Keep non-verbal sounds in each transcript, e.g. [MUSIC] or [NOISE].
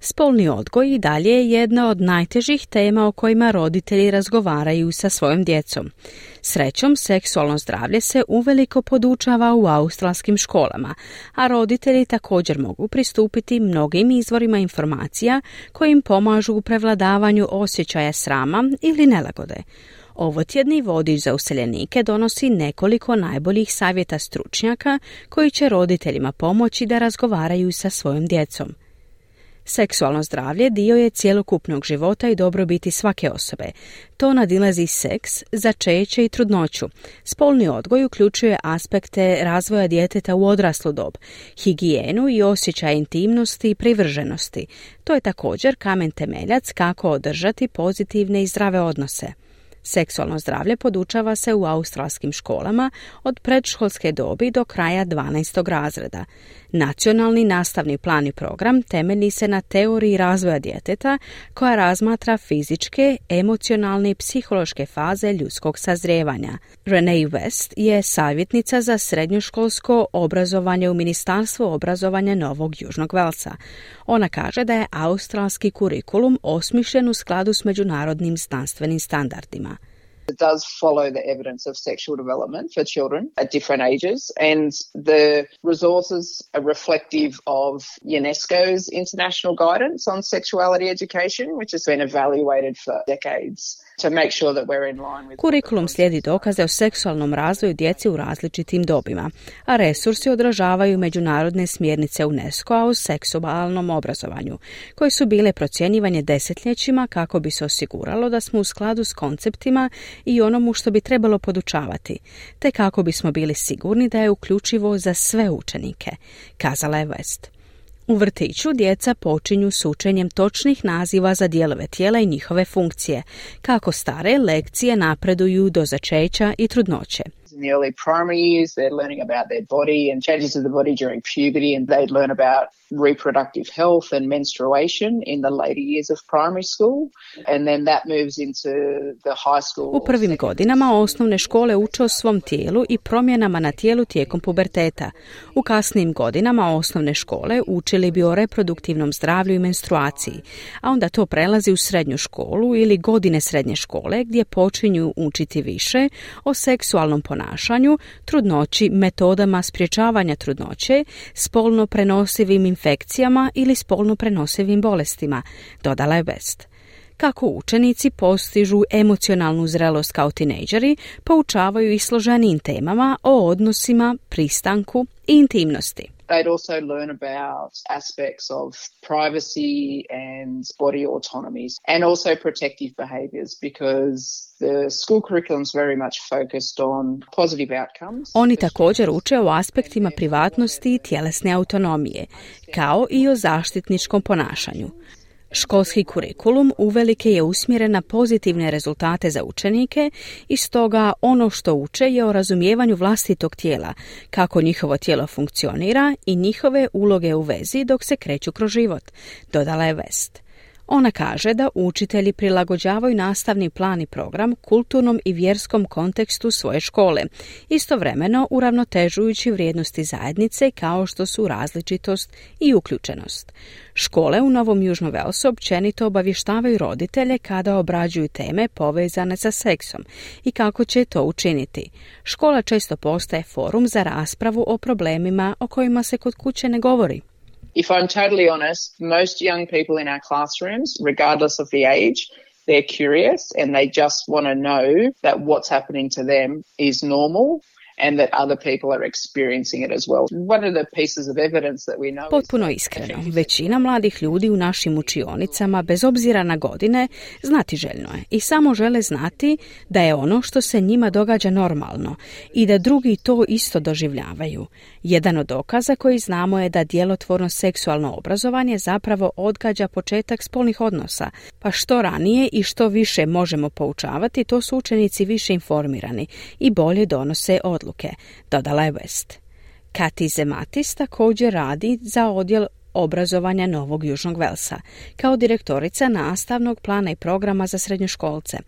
Spolni odgoj i dalje je jedna od najtežih tema o kojima roditelji razgovaraju sa svojom djecom. Srećom, seksualno zdravlje se uveliko podučava u australskim školama, a roditelji također mogu pristupiti mnogim izvorima informacija koji im pomažu u prevladavanju osjećaja srama ili nelagode. Ovo tjedni vodič za useljenike donosi nekoliko najboljih savjeta stručnjaka koji će roditeljima pomoći da razgovaraju sa svojom djecom. Seksualno zdravlje dio je cjelokupnog života i dobrobiti svake osobe. To nadilazi seks, začeće i trudnoću. Spolni odgoj uključuje aspekte razvoja djeteta u odraslu dob, higijenu i osjećaj intimnosti i privrženosti. To je također kamen temeljac kako održati pozitivne i zdrave odnose. Seksualno zdravlje podučava se u australskim školama od predškolske dobi do kraja 12. razreda. Nacionalni nastavni plan i program temelji se na teoriji razvoja djeteta koja razmatra fizičke, emocionalne i psihološke faze ljudskog sazrijevanja. Renee West je savjetnica za srednjoškolsko obrazovanje u Ministarstvu obrazovanja Novog Južnog Velsa. Ona kaže da je australski kurikulum osmišljen u skladu s međunarodnim znanstvenim standardima. It does follow the evidence of sexual development for children at different ages, and the resources are reflective of UNESCO's international guidance on sexuality education, which has been evaluated for decades. Kurikulum slijedi dokaze o seksualnom razvoju djece u različitim dobima, a resursi odražavaju međunarodne smjernice UNESCO-a o seksualnom obrazovanju, koji su bile procjenjivanje desetljećima kako bi se osiguralo da smo u skladu s konceptima i onomu što bi trebalo podučavati, te kako bismo bili sigurni da je uključivo za sve učenike, kazala je West. U vrtiću djeca počinju s učenjem točnih naziva za dijelove tijela i njihove funkcije, kako stare lekcije napreduju do začeća i trudnoće. In the early primary years, they're learning about their body and changes of the body during puberty, and they'd learn about reproductive health and menstruation in the later years of primary school, and then that moves into the high school. U prvim godinama osnovne škole uče o svom tijelu i promjenama na tijelu tijekom puberteta. U kasnijim godinama osnovne škole učili bi o reproduktivnom zdravlju i menstruaciji, a onda to prelazi u srednju školu ili godine srednje škole gdje počinju učiti više o seksualnom ponašanju ponašanju, trudnoći, metodama sprječavanja trudnoće, spolno prenosivim infekcijama ili spolno prenosivim bolestima, dodala je Best. Kako učenici postižu emocionalnu zrelost kao tinejdžeri, poučavaju i složenijim temama o odnosima, pristanku i intimnosti. They'd also learn about aspects of privacy and body autonomies and also protective behaviors because the school curriculum is very much focused on positive outcomes. Oni također uče o aspektima privatnosti i tjelesne autonomije, kao i o zaštitničkom ponašanju. Školski kurikulum uvelike je usmjeren na pozitivne rezultate za učenike i stoga ono što uče je o razumijevanju vlastitog tijela, kako njihovo tijelo funkcionira i njihove uloge u vezi dok se kreću kroz život, dodala je West. Ona kaže da učitelji prilagođavaju nastavni plan i program kulturnom i vjerskom kontekstu svoje škole, istovremeno uravnotežujući vrijednosti zajednice kao što su različitost i uključenost. Škole u Novom Južnom Velsu općenito obavještavaju roditelje kada obrađuju teme povezane sa seksom i kako će to učiniti. Škola često postaje forum za raspravu o problemima o kojima se kod kuće ne govori. If I'm totally honest, most young people in our classrooms, regardless of the age, they're curious and they just want to know that what's happening to them is normal and that other people are experiencing it as well. One of the pieces of evidence that we know Potpuno iskreno, većina mladih ljudi u našim učionicama, bez obzira na godine, znati željno je i samo žele znati da je ono što se njima događa normalno i da drugi to isto doživljavaju. Jedan od dokaza koji znamo je da djelotvorno seksualno obrazovanje zapravo odgađa početak spolnih odnosa, pa što ranije i što više možemo poučavati, to su učenici više informirani i bolje donose odluke, dodala je West. Kati Zematis također radi za odjel obrazovanja Novog Južnog Velsa, kao direktorica nastavnog plana i programa za srednjoškolce.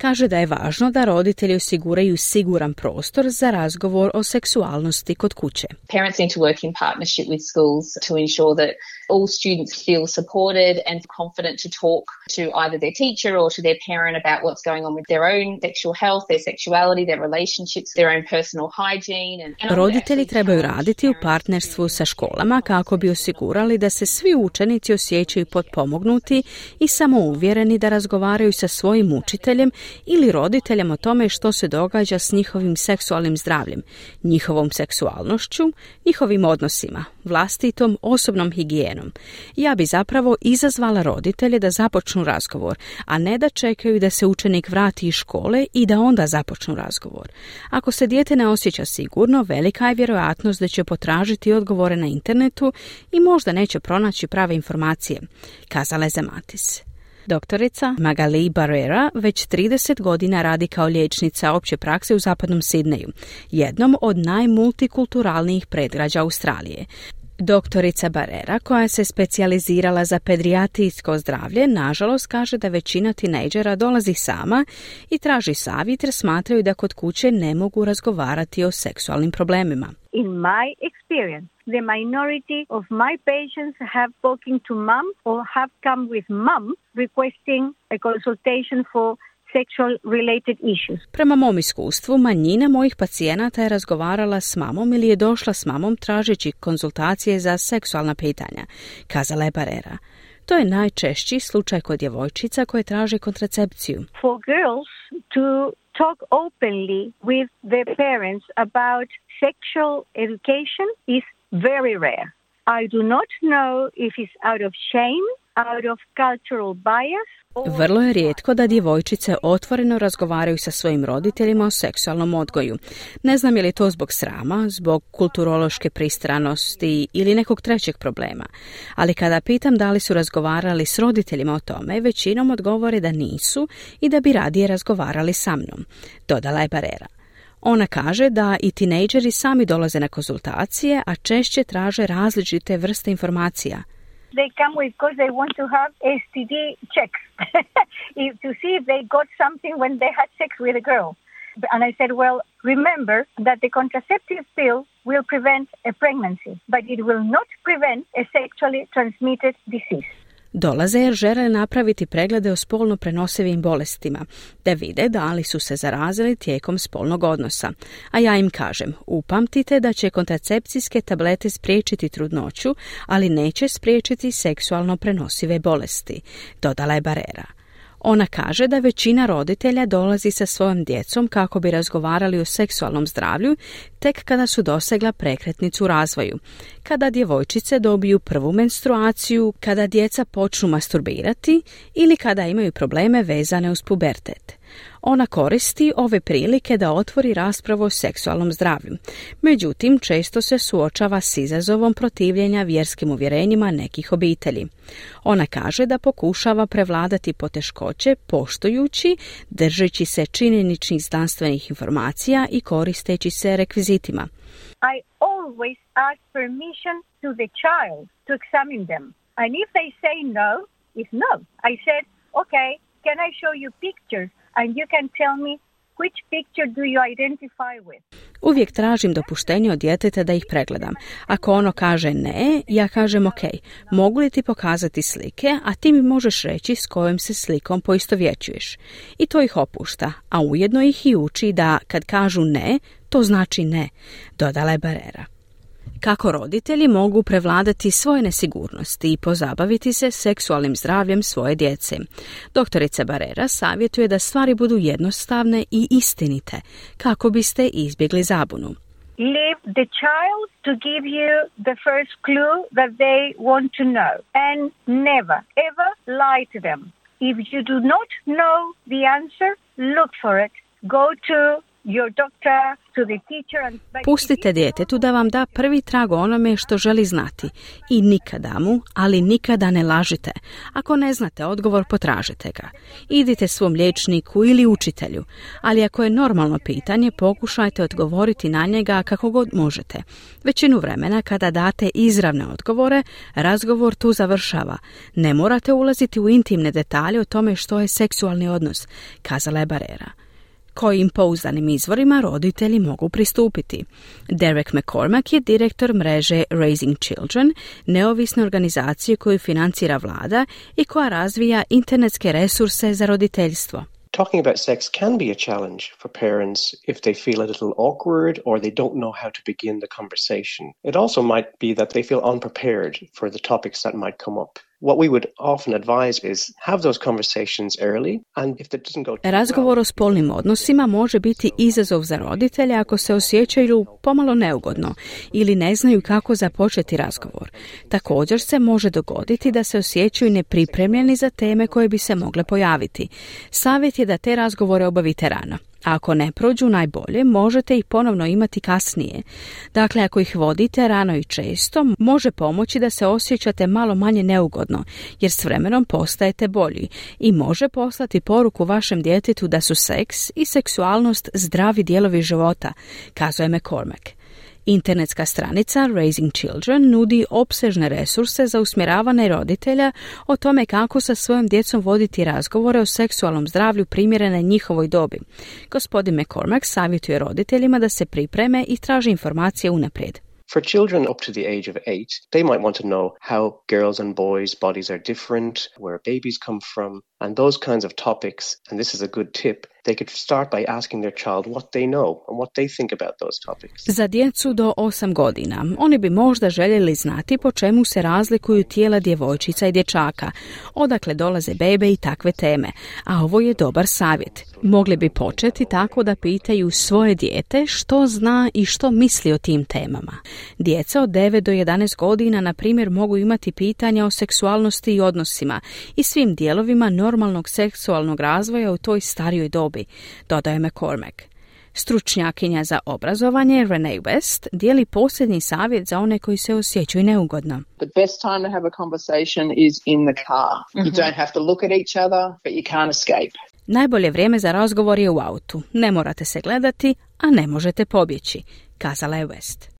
Kaže da je važno da roditelji osiguraju siguran prostor za razgovor o seksualnosti kod kuće. Parents need to work in partnership with schools to ensure that all students feel supported and confident to talk to either their teacher or to their parent about what's going on with their own sexual health, their sexuality, their relationships, their own personal hygiene. And, Roditelji trebaju raditi u partnerstvu sa školama kako bi osigurali da se svi učenici osjećaju potpomognuti i samouvjereni da razgovaraju sa svojim učiteljem ili roditeljem o tome što se događa s njihovim seksualnim zdravljem, njihovom seksualnošću, njihovim odnosima, vlastitom osobnom higijenom. Ja bi zapravo izazvala roditelje da započnu razgovor, a ne da čekaju da se učenik vrati iz škole i da onda započnu razgovor. Ako se dijete ne osjeća sigurno, velika je vjerojatnost da će potražiti odgovore na internetu i možda neće pronaći prave informacije, kazala je Zematis. Doktorica Magali Barrera već 30 godina radi kao liječnica opće prakse u zapadnom Sidneju, jednom od najmultikulturalnijih predgrađa Australije. Doktorica Barrera, koja se specijalizirala za pedijatrijsko zdravlje, nažalost kaže da većina tinejdžera dolazi sama i traži savjet jer smatraju da kod kuće ne mogu razgovarati o seksualnim problemima. In my experience, the minority of my patients have spoken to mom or have come with mom requesting a consultation for sexual related issues. Prema mom iskustvu, manjina mojih pacijenata je razgovarala s mamom ili je došla s mamom tražeći konzultacije za seksualna pitanja, kazala je Barera. To je najčešći slučaj kod djevojčica koje traže kontracepciju. For girls to talk openly with their parents about sexual education is very rare. I do not know if it's out of shame, out of cultural bias vrlo je rijetko da djevojčice otvoreno razgovaraju sa svojim roditeljima o seksualnom odgoju. Ne znam je li to zbog srama, zbog kulturološke pristranosti ili nekog trećeg problema. Ali kada pitam da li su razgovarali s roditeljima o tome, većinom odgovore da nisu i da bi radije razgovarali sa mnom, dodala je Barera. Ona kaže da i tinejdžeri sami dolaze na konzultacije, a češće traže različite vrste informacija – they come with because they want to have STD checks [LAUGHS] to see if they got something when they had sex with a girl. And I said, well, remember that the contraceptive pill will prevent a pregnancy, but it will not prevent a sexually transmitted disease. Dolaze jer žele napraviti preglede o spolno prenosivim bolestima, da vide da li su se zarazili tijekom spolnog odnosa. A ja im kažem, upamtite da će kontracepcijske tablete spriječiti trudnoću, ali neće spriječiti seksualno prenosive bolesti, dodala je Barera. Ona kaže da većina roditelja dolazi sa svojom djecom kako bi razgovarali o seksualnom zdravlju tek kada su dosegla prekretnicu u razvoju, kada djevojčice dobiju prvu menstruaciju, kada djeca počnu masturbirati ili kada imaju probleme vezane uz pubertet. Ona koristi ove prilike da otvori raspravu o seksualnom zdravlju. Međutim, često se suočava s izazovom protivljenja vjerskim uvjerenjima nekih obitelji. Ona kaže da pokušava prevladati poteškoće poštujući, držeći se činjeničnih znanstvenih informacija i koristeći se rekvizitima. I always ask permission to the child to examine them. And if they say no, it's no. I said, okay, can I show you pictures and you can tell me which picture do you identify with. Uvijek tražim dopuštenje od djeteta da ih pregledam. Ako ono kaže ne, ja kažem ok, mogu li ti pokazati slike, a ti mi možeš reći s kojom se slikom poistovjećuješ. I to ih opušta, a ujedno ih i uči da kad kažu ne, to znači ne, dodala je Barera kako roditelji mogu prevladati svoje nesigurnosti i pozabaviti se seksualnim zdravljem svoje djece. Doktorica Barera savjetuje da stvari budu jednostavne i istinite kako biste izbjegli zabunu. Leave the child to give you the first clue that they want to know and never ever lie to them. If you do not know the answer, look for it. Go to Pustite djetetu da vam da prvi trag o onome što želi znati i nikada mu, ali nikada ne lažite. Ako ne znate odgovor, potražite ga. Idite svom liječniku ili učitelju, ali ako je normalno pitanje, pokušajte odgovoriti na njega kako god možete. Većinu vremena kada date izravne odgovore, razgovor tu završava. Ne morate ulaziti u intimne detalje o tome što je seksualni odnos, kazala je Barera kojim pouzdanim izvorima roditelji mogu pristupiti. Derek McCormack je direktor mreže Raising Children, neovisne organizacije koju financira vlada i koja razvija internetske resurse za roditeljstvo. Talking about sex can be a challenge for parents if they feel a little awkward or they don't know how to begin the conversation. It also might be that they feel unprepared for the topics that might come up. What we would often advise is have those conversations early and if that doesn't go Razgovor o spolnim odnosima može biti izazov za roditelje ako se osjećaju pomalo neugodno ili ne znaju kako započeti razgovor. Također se može dogoditi da se osjećaju nepripremljeni za teme koje bi se mogle pojaviti. Savjet je da te razgovore obavite rano. Ako ne prođu najbolje, možete ih ponovno imati kasnije. Dakle, ako ih vodite rano i često, može pomoći da se osjećate malo manje neugodno, jer s vremenom postajete bolji i može poslati poruku vašem djetetu da su seks i seksualnost zdravi dijelovi života, kazuje McCormack. Internetska stranica Raising Children nudi opsežne resurse za usmjeravane roditelja o tome kako sa svojom djecom voditi razgovore o seksualnom zdravlju primjerene njihovoj dobi. Gospodin McCormack savjetuje roditeljima da se pripreme i traže informacije unaprijed. For children up to the age of eight, they might want to know how girls and boys' bodies are different, where babies come from, and those kinds of topics. And this is a good tip they could start by asking their child what they know and what they think about those topics. Za djecu do 8 godina oni bi možda željeli znati po čemu se razlikuju tijela djevojčica i dječaka, odakle dolaze bebe i takve teme, a ovo je dobar savjet. Mogli bi početi tako da pitaju svoje dijete što zna i što misli o tim temama. Djeca od 9 do 11 godina, na primjer, mogu imati pitanja o seksualnosti i odnosima i svim dijelovima normalnog seksualnog razvoja u toj starijoj dobi dobi, dodaje McCormack. Stručnjakinja za obrazovanje Renee West dijeli posljednji savjet za one koji se osjećaju neugodno. The best time to have a conversation is in the car. You mhm. don't have to look at each other, but you can't escape. Najbolje vrijeme za razgovor je u autu. Ne morate se gledati, a ne možete pobjeći, kazala je West.